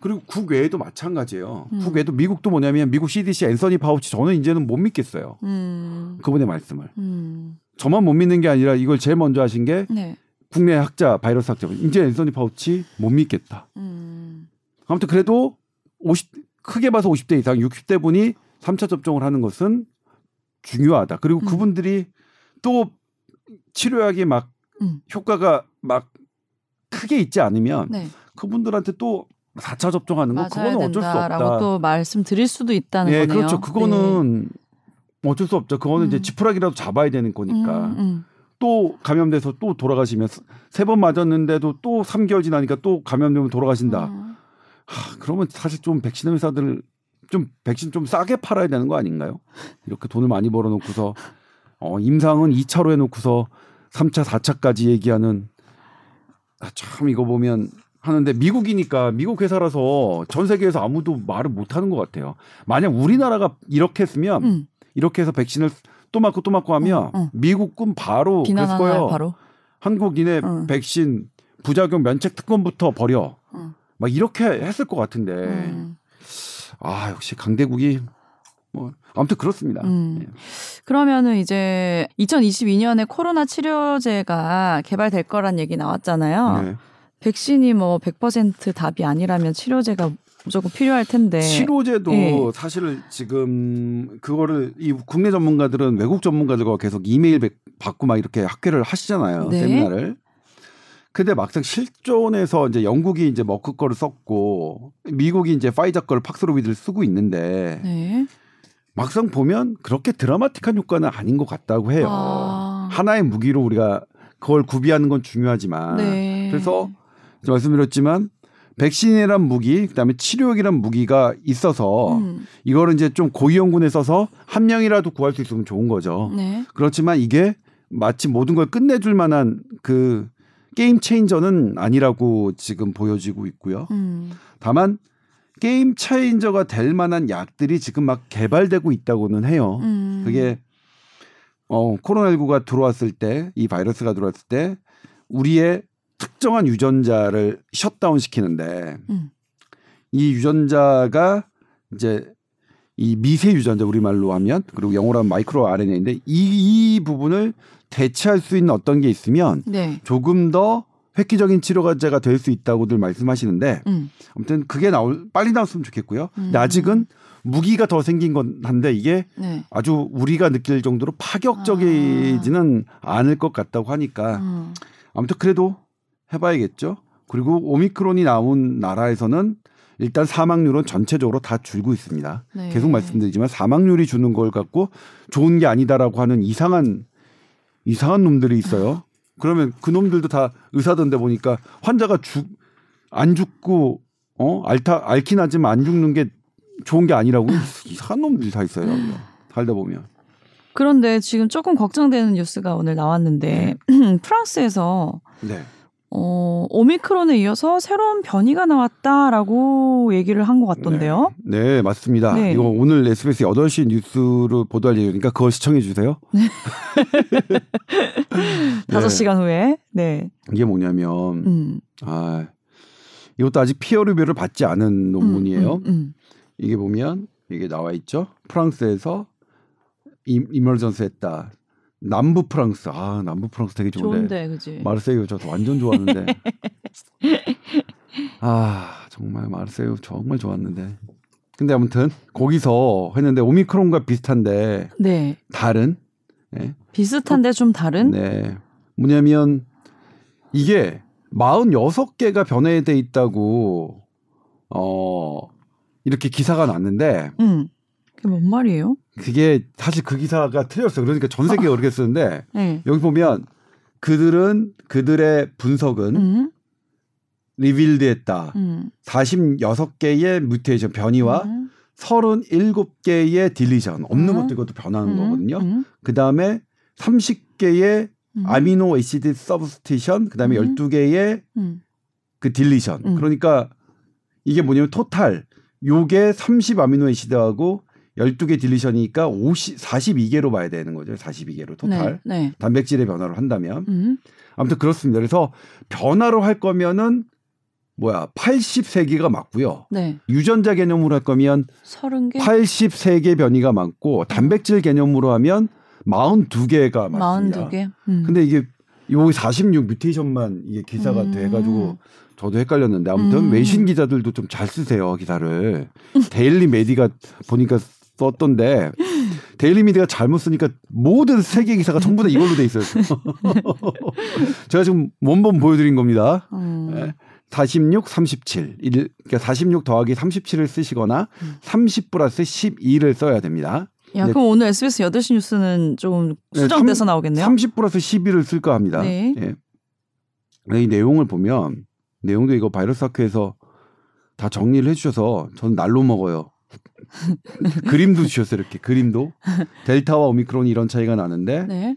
그리고 국외에도 마찬가지예요. 음. 국외도 미국도 뭐냐면 미국 CDC 앤서니 파우치 저는 이제는 못 믿겠어요. 음. 그분의 말씀을. 음. 저만 못 믿는 게 아니라 이걸 제일 먼저 하신 게 네. 국내 학자 바이러스 학자 이제 앤서니 파우치 못 믿겠다. 음. 아무튼 그래도 50 크게 봐서 50대 이상 60대 분이 3차 접종을 하는 것은 중요하다. 그리고 음. 그분들이 또 치료약이 막 음. 효과가 막 크게 있지 않으면 네. 그분들한테 또 4차 접종하는 거 그거는 어쩔 수 없다. 또 말씀드릴 수도 있다는 예, 거네요. 그렇죠. 그거는 어쩔 수 없죠. 그거는 이제 음. 지푸라기라도 잡아야 되는 네. 거니까. 음, 음. 또 감염돼서 또 돌아가시면 세 번 맞았는데도 또 3개월 지나니까 또 감염되면 돌아가신다. 음. 하, 그러면 사실 좀 백신 회사들 좀 백신 좀 싸게 팔아야 되는 거 아닌가요? 이렇게 돈을 많이 벌어놓고서 어, 임상은 2차로 해놓고서 3차, 4차까지 얘기하는 아, 참 이거 보면 하는데 미국이니까 미국 회사라서 전 세계에서 아무도 말을 못 하는 것 같아요. 만약 우리나라가 이렇게 했으면 음. 이렇게 해서 백신을 또 맞고 또 맞고 하면 어, 어. 미국군 바로 그랬을 거예요. 바로? 한국인의 어. 백신 부작용 면책 특권부터 버려. 어. 막 이렇게 했을 것 같은데 음. 아 역시 강대국이 뭐 아무튼 그렇습니다. 음. 예. 그러면은 이제 2022년에 코로나 치료제가 개발될 거란 얘기 나왔잖아요. 네. 백신이 뭐 100% 답이 아니라면 치료제가 무조건 필요할 텐데. 치료제도 예. 사실 지금 그거를 이 국내 전문가들은 외국 전문가들과 계속 이메일 백- 받고 막 이렇게 학회를 하시잖아요. 네. 세미나를. 근데 막상 실존에서 이제 영국이 이제 머크 거를 썼고 미국이 이제 파이자 거를 팍스로비드를 쓰고 있는데 네. 막상 보면 그렇게 드라마틱한 효과는 아닌 것 같다고 해요. 아. 하나의 무기로 우리가 그걸 구비하는 건 중요하지만 네. 그래서 말씀드렸지만 백신이란 무기 그다음에 치료약이란 무기가 있어서 음. 이거를 이제 좀 고위험군에 써서 한 명이라도 구할 수 있으면 좋은 거죠. 네. 그렇지만 이게 마치 모든 걸 끝내줄 만한 그 게임 체인저는 아니라고 지금 보여지고 있고요. 음. 다만 game changer가 될 만한 약들이 지금 막 개발되고 있다고는 해요. 음. 그게 어 코로나19가 들어왔을 때 이 바이러스가 들어왔을 때 우리의 특정한 유전자를 shut down 시키는데 음. 이 유전자가 이제 이 미세 유전자 우리말로 하면 그리고 영어로 하면 micro RNA인데 이, 이 부분을 대체할 수 있는 어떤 게 있으면 네. 조금 더 획기적인 치료제가 될 수 있다고들 말씀하시는데 음. 아무튼 그게 나올 빨리 나왔으면 좋겠고요. 근데 음. 아직은 무기가 더 생긴 건 한데 이게 네. 아주 우리가 느낄 정도로 파격적이지는 않을 것 같다고 하니까 음. 아무튼 그래도 해봐야겠죠. 그리고 오미크론이 나온 나라에서는 일단 사망률은 전체적으로 다 줄고 있습니다. 네. 계속 말씀드리지만 사망률이 주는 걸 갖고 좋은 게 아니다라고 하는 이상한 이상한 놈들이 있어요. 그러면 그 놈들도 다 의사던데 보니까 환자가 죽 안 죽고 어 알타 앓긴 하지만 안 죽는 게 좋은 게 아니라고 이상한 놈들이 다 있어요. 살다 보면. 그런데 지금 조금 걱정되는 뉴스가 오늘 나왔는데 프랑스에서 네. 어, 오미크론에 이어서 새로운 변이가 나왔다라고 얘기를 한 것 같던데요. 네, 네, 맞습니다. 네. 이거 오늘 SBS 8시 뉴스로 보도할 예정이니까 그거 시청해 주세요. 다섯 네. 시간 후에. 네. 이게 뭐냐면 음. 아 이것도 아직 피어 리뷰를 받지 않은 논문이에요. 음, 음, 이게 보면 이게 나와 있죠. 프랑스에서 임, 이멀전스 했다. 남부 프랑스. 아, 남부 프랑스 되게 음. 좋은데. 좋은데. 마르세유 저 완전 좋았는데. 아, 정말 마르세유 정말 좋았는데. 근데 아무튼 거기서 했는데 오미크론과 비슷한데 네. 다른 예. 비슷한데 좀 다른? 네. 뭐냐면 이게 46개가 변해돼 있다고 어 이렇게 기사가 났는데 음. 그게 뭔 말이에요? 그게 사실 그 기사가 틀렸어요. 그러니까 전 세계가 그렇게 쓰는데 네. 여기 보면 그들은 그들의 분석은 음. 리빌드했다. 음. 46개의 뮤테이션 변이와 음. 37개의 deletion 없는 음. 것도 변하는 음. 거거든요. 음. 그다음에 30개의 음. amino acid substitution 그다음에 음. 12개의 음. 그 deletion. 음. 그러니까 이게 뭐냐면 토탈 요게 30 amino acid하고 12개 deletion이니까 50 42개로 봐야 되는 거죠. 42개로 토탈. 네. 네. 단백질의 변화를 한다면 음. 아무튼 그렇습니다. 그래서 변화로 할 거면은 뭐야 83개가 맞고요. 네. 유전자 개념으로 할 거면 서른 개? 83개 변이가 맞고 단백질 개념으로 하면 42개가 맞습니다. 마흔두 개? 음. 근데 이게 요 46 mutation만 이게 기사가 음. 돼가지고 저도 헷갈렸는데 아무튼 음. 외신 기자들도 좀 잘 쓰세요 기사를 데일리 메디가 보니까 썼던데 데일리 미디가 잘못 쓰니까 모든 세계 기사가 전부 다 이걸로 돼 있어요. 제가 지금 원본 보여드린 겁니다. 음. 예. 46, 37. 일, 그러니까 46 더하기 37을 쓰시거나 음. 30 플러스 12를 써야 됩니다. 야, 네. 그럼 오늘 SBS 8시 뉴스는 좀 네, 수정돼서 삼- 나오겠네요. 30 플러스 12를 쓸까 합니다. 네. 예. 이 내용을 보면 내용도 이거 바이러스 학회에서 다 정리를 해주셔서 저는 날로 먹어요. 그림도 주셨어요 이렇게 그림도 델타와 오미크론이 이런 차이가 나는데 네.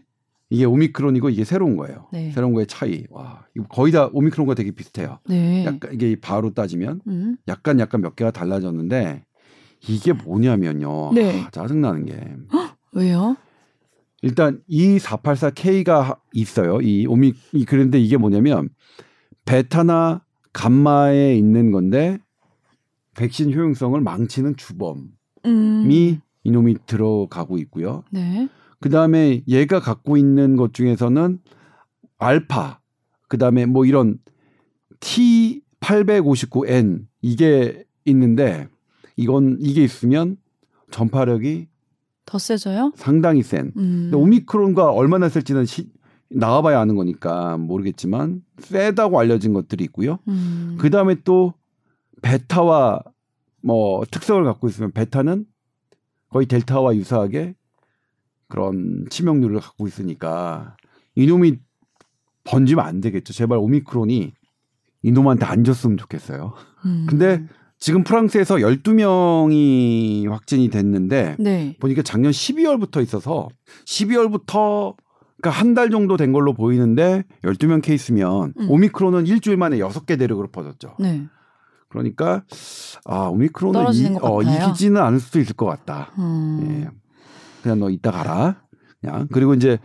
이게 오미크론이고 이게 새로운 거예요. 네. 새로운 거의 차이. 와 거의 다 오미크론과 되게 비슷해요. 네. 약간 이게 바로 따지면 음. 약간 약간 몇 개가 달라졌는데 이게 뭐냐면요. 네. 아, 짜증 나는 게 왜요? 일단 이 484K가 있어요. 이 오미 이 그런데 이게 뭐냐면 베타나 감마에 있는 건데 백신 효용성을 망치는 주범이 음. 이놈이 들어가고 있고요. 네. 그 다음에 얘가 갖고 있는 것 중에서는 알파, 그 다음에 뭐 이런 T859N 이게 있는데 이건 이게 있으면 전파력이 더 세져요? 상당히 센. 음. 근데 오미크론과 얼마나 셀지는 시, 나와봐야 아는 거니까 모르겠지만 세다고 알려진 것들이 있고요. 음. 그 다음에 또 베타와 뭐 특성을 갖고 있으면 베타는 거의 델타와 유사하게 그런 치명률을 갖고 있으니까 이놈이 번지면 안 되겠죠. 제발 오미크론이 이놈한테 안 줬으면 좋겠어요. 음. 근데 지금 프랑스에서 12명이 확진이 됐는데 네. 보니까 작년 12월부터 있어서 12월부터 그러니까 한 달 정도 된 걸로 보이는데 12명 케이스면 음. 오미크론은 일주일 만에 6개 대륙으로 퍼졌죠. 네. 그러니까 아 오미크론은 이, 것 어. 이기지는 않을 수도 있을 것 같다. 음. 예. 그냥 너 이따 가라. 그냥 그리고 이제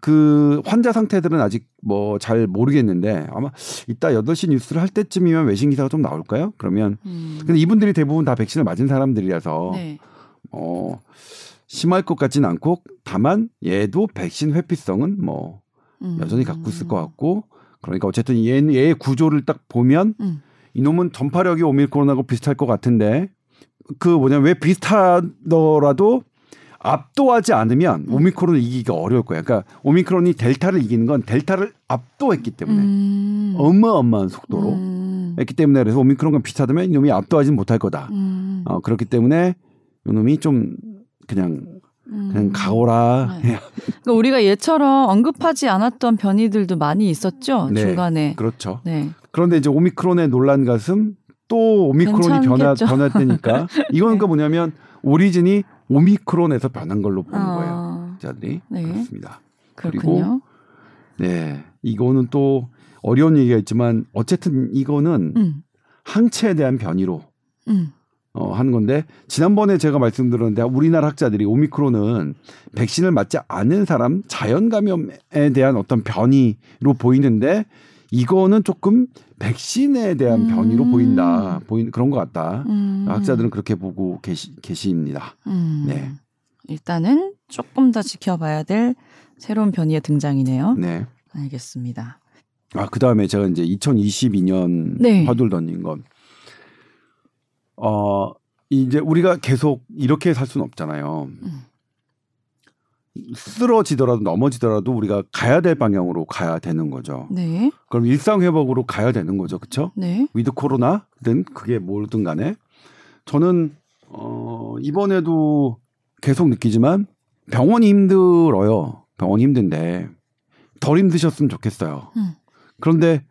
그 환자 상태들은 아직 뭐 잘 모르겠는데 아마 이따 8시 뉴스를 할 때쯤이면 외신 기사가 좀 나올까요? 그러면 음. 근데 이분들이 대부분 다 백신을 맞은 사람들이라서 네. 어 심할 것 같지는 않고 다만 얘도 백신 회피성은 뭐 음. 여전히 갖고 있을 것 같고 그러니까 어쨌든 얘, 얘의 구조를 딱 보면 음. 이놈은 전파력이 오미크론하고 비슷할 것 같은데 그 뭐냐면 왜 비슷하더라도 압도하지 않으면 음. 오미크론을 이기기가 어려울 거야. 그러니까 오미크론이 델타를 이기는 건 델타를 압도했기 때문에 음. 어마어마한 속도로 음. 했기 때문에 그래서 오미크론과 비슷하다면 이놈이 압도하지는 못할 거다. 음. 어, 그렇기 때문에 이놈이 좀 그냥 그냥 음. 가오라. 네. 그러니까 우리가 얘처럼 언급하지 않았던 변이들도 많이 있었죠 네. 중간에. 그렇죠. 네. 그런데 이제 오미크론의 논란 가슴 또 오미크론이 변화. 변화되니까 이건 그러니까 뭐냐면 오리진이 오미크론에서 변한 걸로 보는 거예요. 아, 자들이 네. 그렇습니다. 그렇군요. 네, 이거는 또 어려운 얘기가 있지만 어쨌든 이거는 음. 항체에 대한 변이로 음. 어, 하는 건데 지난번에 제가 말씀드렸는데 우리나라 학자들이 오미크론은 백신을 맞지 않은 사람 자연 감염에 대한 어떤 변이로 보이는데 이거는 조금 백신에 대한 음. 변이로 보인다. 보인 그런 것 같다. 음. 학자들은 그렇게 보고 계시, 계십니다. 음. 네. 일단은 조금 더 지켜봐야 될 새로운 변이의 등장이네요. 네. 알겠습니다. 아, 그 다음에 제가 이제 2022년 네. 화두를 던진 건, 어, 이제 우리가 계속 이렇게 살 수는 없잖아요. 음. 쓰러지더라도 넘어지더라도 우리가 가야 될 방향으로 가야 되는 거죠. 네. 그럼 일상 회복으로 가야 되는 거죠. 그렇죠? 네. with 코로나든 그게 뭐든 간에 저는 어 이번에도 계속 느끼지만 병원이 힘들어요. 병원이 힘든데 덜 힘드셨으면 좋겠어요. 음. 그런데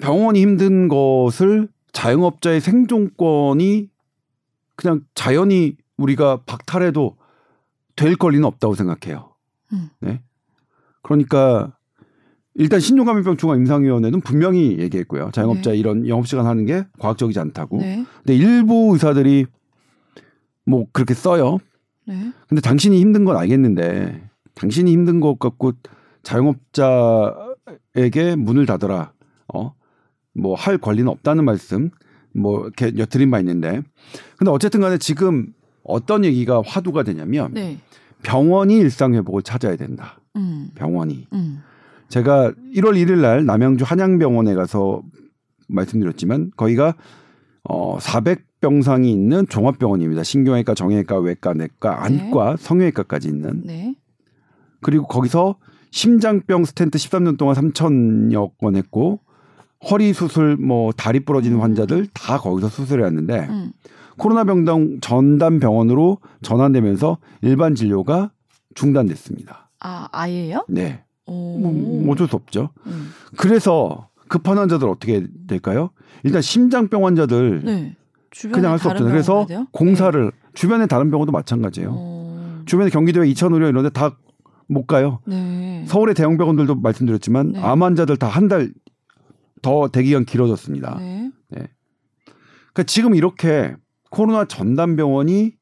병원이 힘든 것을 자영업자의 생존권이 그냥 자연히 우리가 박탈해도 될 권리는 없다고 생각해요. 음. 네. 그러니까 일단 신종감염병 중앙임상위원회는 분명히 얘기했고요. 자영업자 네. 이런 영업시간 하는 게 과학적이지 않다고. 네. 근데 일부 의사들이 뭐 그렇게 써요. 네. 근데 당신이 힘든 건 알겠는데 당신이 힘든 것 같고 자영업자에게 문을 닫아라. 어? 뭐할 권리는 없다는 말씀 뭐 이렇게 엿드린 바 있는데 근데 어쨌든 간에 지금 어떤 얘기가 화두가 되냐면 네. 병원이 일상 회복을 찾아야 된다. 음. 병원이. 음. 제가 1월 1일 날 남양주 한양병원에 가서 말씀드렸지만 거기가 어 400병상이 있는 종합병원입니다. 신경외과, 정형외과, 외과, 내과, 안과, 성형외과까지 있는. 네. 그리고 거기서 심장병 스텐트 13년 동안 3천여 건 했고 허리 수술 뭐 다리 부러지는 음. 환자들 다 거기서 수술을 했는데 음. 코로나 병동 전담 병원으로 전환되면서 일반 진료가 중단됐습니다. 아, 아예요? 네. 오. 뭐, 뭐 어쩔 수 없죠. 음. 그래서 급한 환자들 어떻게 될까요? 일단 심장병 환자들 네. 주변에 그냥 할 수 없잖아요. 그래서? 공사를 주변에 다른 병원도 마찬가지예요. 어. 주변에 경기도에 이천의료 이런 데 다 못 가요. 네. 서울의 대형 병원들도 말씀드렸지만 네. 암 환자들 다 한 달 더 대기간 길어졌습니다. 네. 그러니까 지금 이렇게 코로나 전담 병원이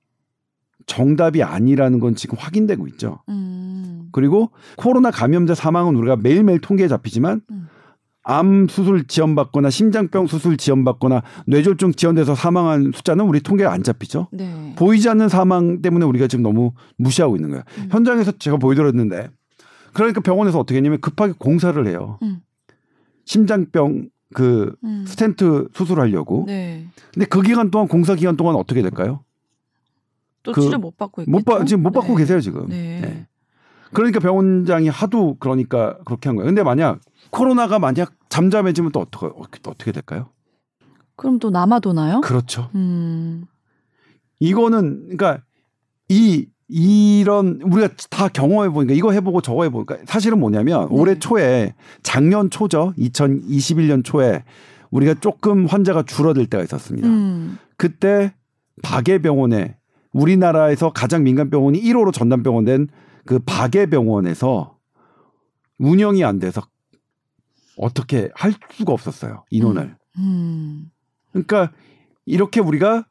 정답이 아니라는 건 지금 확인되고 있죠. 음. 그리고 코로나 감염자 사망은 우리가 매일매일 통계에 잡히지만 음. 암 수술 지원받거나 심장병 수술 지원받거나 뇌졸중 지원돼서 사망한 숫자는 우리 통계가 안 잡히죠. 네. 보이지 않는 사망 때문에 우리가 지금 너무 무시하고 있는 거예요. 음. 현장에서 제가 보여드렸는데 그러니까 병원에서 어떻게 했냐면 급하게 공사를 해요. 음. 심장병 그 음. 스텐트 수술하려고. 네. 근데 그 기간 동안 공사 기간 동안 어떻게 될까요? 또 그- 치료 못 받고 있겠죠? 못 받, 지금 못 받고 네. 계세요 지금. 네. 네. 그러니까 병원장이 하도 그러니까 그렇게 한 거예요. 근데 만약 코로나가 만약 잠잠해지면 또 어떻게 어떻게, 어떻게 될까요? 그럼 또 남아도나요? 그렇죠. 음. 이거는 그러니까 이 이런 우리가 다 경험해 보니까 이거 해보고 저거 해보니까 사실은 뭐냐면 네. 올해 초에 작년 초죠 2021년 초에 우리가 조금 환자가 줄어들 때가 있었습니다. 음. 그때 박예병원에 우리나라에서 가장 민간 병원이 1호로 전담병원 된 그 박예병원에서 운영이 안 돼서 어떻게 할 수가 없었어요 인원을. 음. 그러니까 이렇게 우리가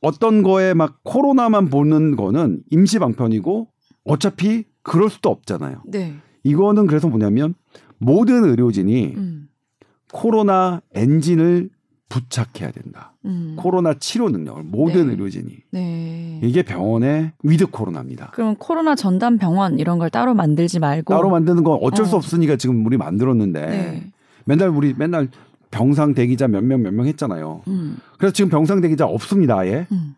어떤 거에 막 코로나만 보는 거는 임시 방편이고 어차피 그럴 수도 없잖아요. 네. 이거는 그래서 뭐냐면 모든 의료진이 음. 코로나 엔진을 부착해야 된다. 음. 코로나 치료 능력을 모든 네. 의료진이 네. 이게 병원의 with 코로나입니다. 그럼 코로나 전담 병원 이런 걸 따로 만들지 말고 따로 만드는 건 어쩔 수 어. 없으니까 지금 우리 만들었는데 네. 맨날 우리 맨날 병상 대기자 몇명 몇 명 했잖아요. 음. 그래서 지금 병상 대기자 없습니다. 아예. 음.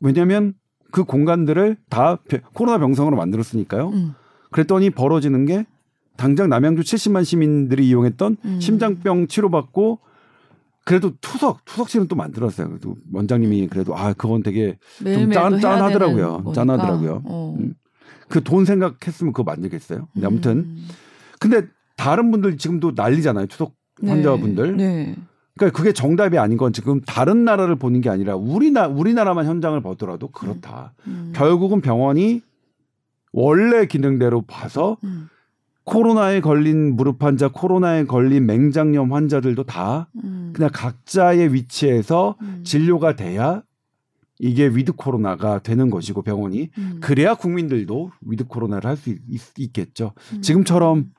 왜냐하면 그 공간들을 다 벼- 코로나 병상으로 만들었으니까요. 음. 그랬더니 벌어지는 게 당장 남양주 70만 시민들이 이용했던 음. 심장병 치료받고 그래도 투석 투석실은 또 만들었어요. 그래도 원장님이 그래도 아 그건 되게 매일매일 짠- 짠하더라고요. 짠하더라고요. 어. 음. 그돈 생각했으면 그거 만들겠어요. 근데 아무튼 음. 근데 다른 분들 지금도 난리잖아요. 투석 네. 환자분들. 네. 그러니까 그게 정답이 아닌 건 지금 다른 나라를 보는 게 아니라 우리나 우리나라만 현장을 보더라도 그렇다. 음. 결국은 병원이 원래 기능대로 봐서 음. 코로나에 걸린 무릎 환자, 코로나에 걸린 맹장염 환자들도 다 음. 그냥 각자의 위치에서 음. 진료가 돼야 이게 with 코로나가 되는 것이고 병원이 음. 그래야 국민들도 with 코로나를 할 수 있겠죠. 음. 지금처럼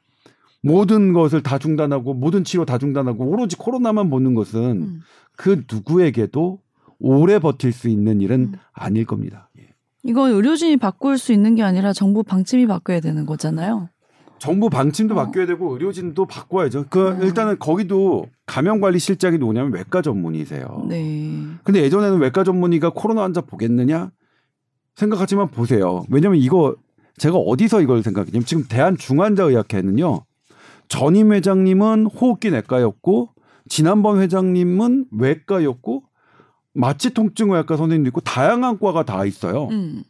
모든 것을 다 중단하고 모든 치료 다 중단하고 오로지 코로나만 보는 것은 음. 그 누구에게도 오래 버틸 수 있는 일은 음. 아닐 겁니다. 예. 이건 의료진이 바꿀 수 있는 게 아니라 정부 방침이 바뀌어야 되는 거잖아요. 정부 방침도 어. 바뀌어야 되고 의료진도 바꿔야죠. 그 음. 일단은 거기도 감염관리실장이 누구냐면 외과 전문의세요. 네. 근데 예전에는 외과 전문의가 코로나 환자 보겠느냐 생각하지만 보세요. 왜냐면 이거 제가 어디서 이걸 생각했냐면 지금 대한중환자의학회는요. 전임 회장님은 호흡기 내과였고 지난번 회장님은 외과였고 마취 통증의학과 선생님도 있고 다양한 과가 다 있어요. 음.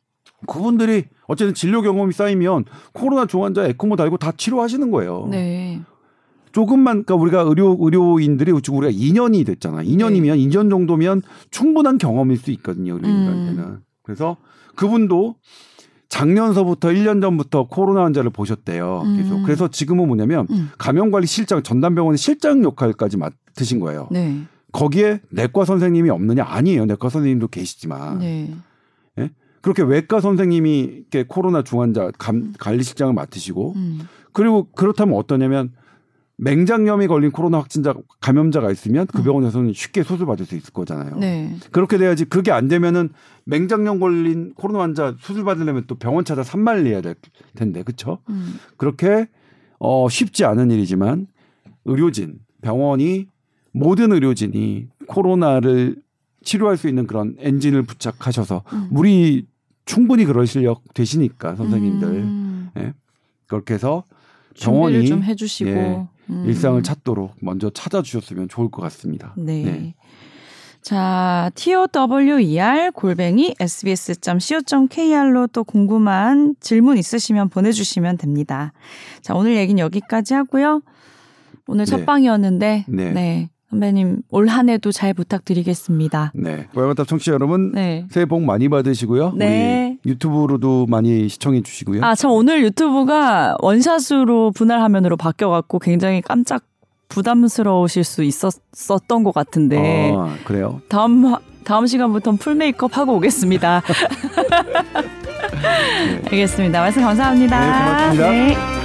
그분들이 어쨌든 진료 경험이 쌓이면 코로나 중환자 에코모 달고 다 치료하시는 거예요. 네. 조금만 그러니까 우리가 의료 의료인들이 지금 우리가 2년이 됐잖아. 2년이면 2년 정도면 충분한 경험일 수 있거든요. 의료인들한테는. 음. 그래서 그분도 작년서부터 1년 전부터 코로나 환자를 보셨대요. 계속. 음. 그래서 지금은 뭐냐면 음. 감염관리 실장 전담병원의 실장 역할까지 맡으신 거예요. 네. 거기에 내과 선생님이 없느냐? 아니에요. 내과 선생님도 계시지만. 네. 그렇게 외과 선생님이 이렇게 코로나 중환자 감, 관리실장을 맡으시고 음. 그리고 그렇다면 어떠냐면 맹장염이 걸린 코로나 확진자 감염자가 있으면 그 병원에서는 쉽게 수술 받을 수 있을 거잖아요. 음. 네. 그렇게 돼야지 그게 안 되면은 맹장염 걸린 코로나 환자 수술 받으려면 또 병원 찾아 산말리해야 될 텐데 그렇죠? 음. 그렇게 어 쉽지 않은 일이지만 의료진 병원이 모든 의료진이 코로나를 치료할 수 있는 그런 엔진을 부착하셔서 음. 우리 충분히 그럴 실력 되시니까 선생님들 음. 그렇게 해서 병원이 좀 해주시고 예, 음. 일상을 찾도록 먼저 찾아주셨으면 좋을 것 같습니다. 네. 네. 자, tower 골뱅이 sbs.co.kr로 또 궁금한 질문 있으시면 보내주시면 됩니다. 자, 오늘 얘기는 여기까지 하고요. 오늘 네. 첫 방이었는데, 네. 네. 선배님, 올 한 해도 잘 부탁드리겠습니다. 네. 빨간탑 청취 자 여러분 네. 새해 복 많이 받으시고요. 네. 유튜브로도 많이 시청해 주시고요. 아, 저 오늘 유튜브가 원샷으로 분할 화면으로 바뀌어갖고 굉장히 깜짝 부담스러우실 수 있었었던 것 같은데, 아, 그래요. 다음, 화- 다음 시간부터는 풀 메이크업 하고 오겠습니다. 알겠습니다. 말씀 감사합니다. 네, 고맙습니다. 네.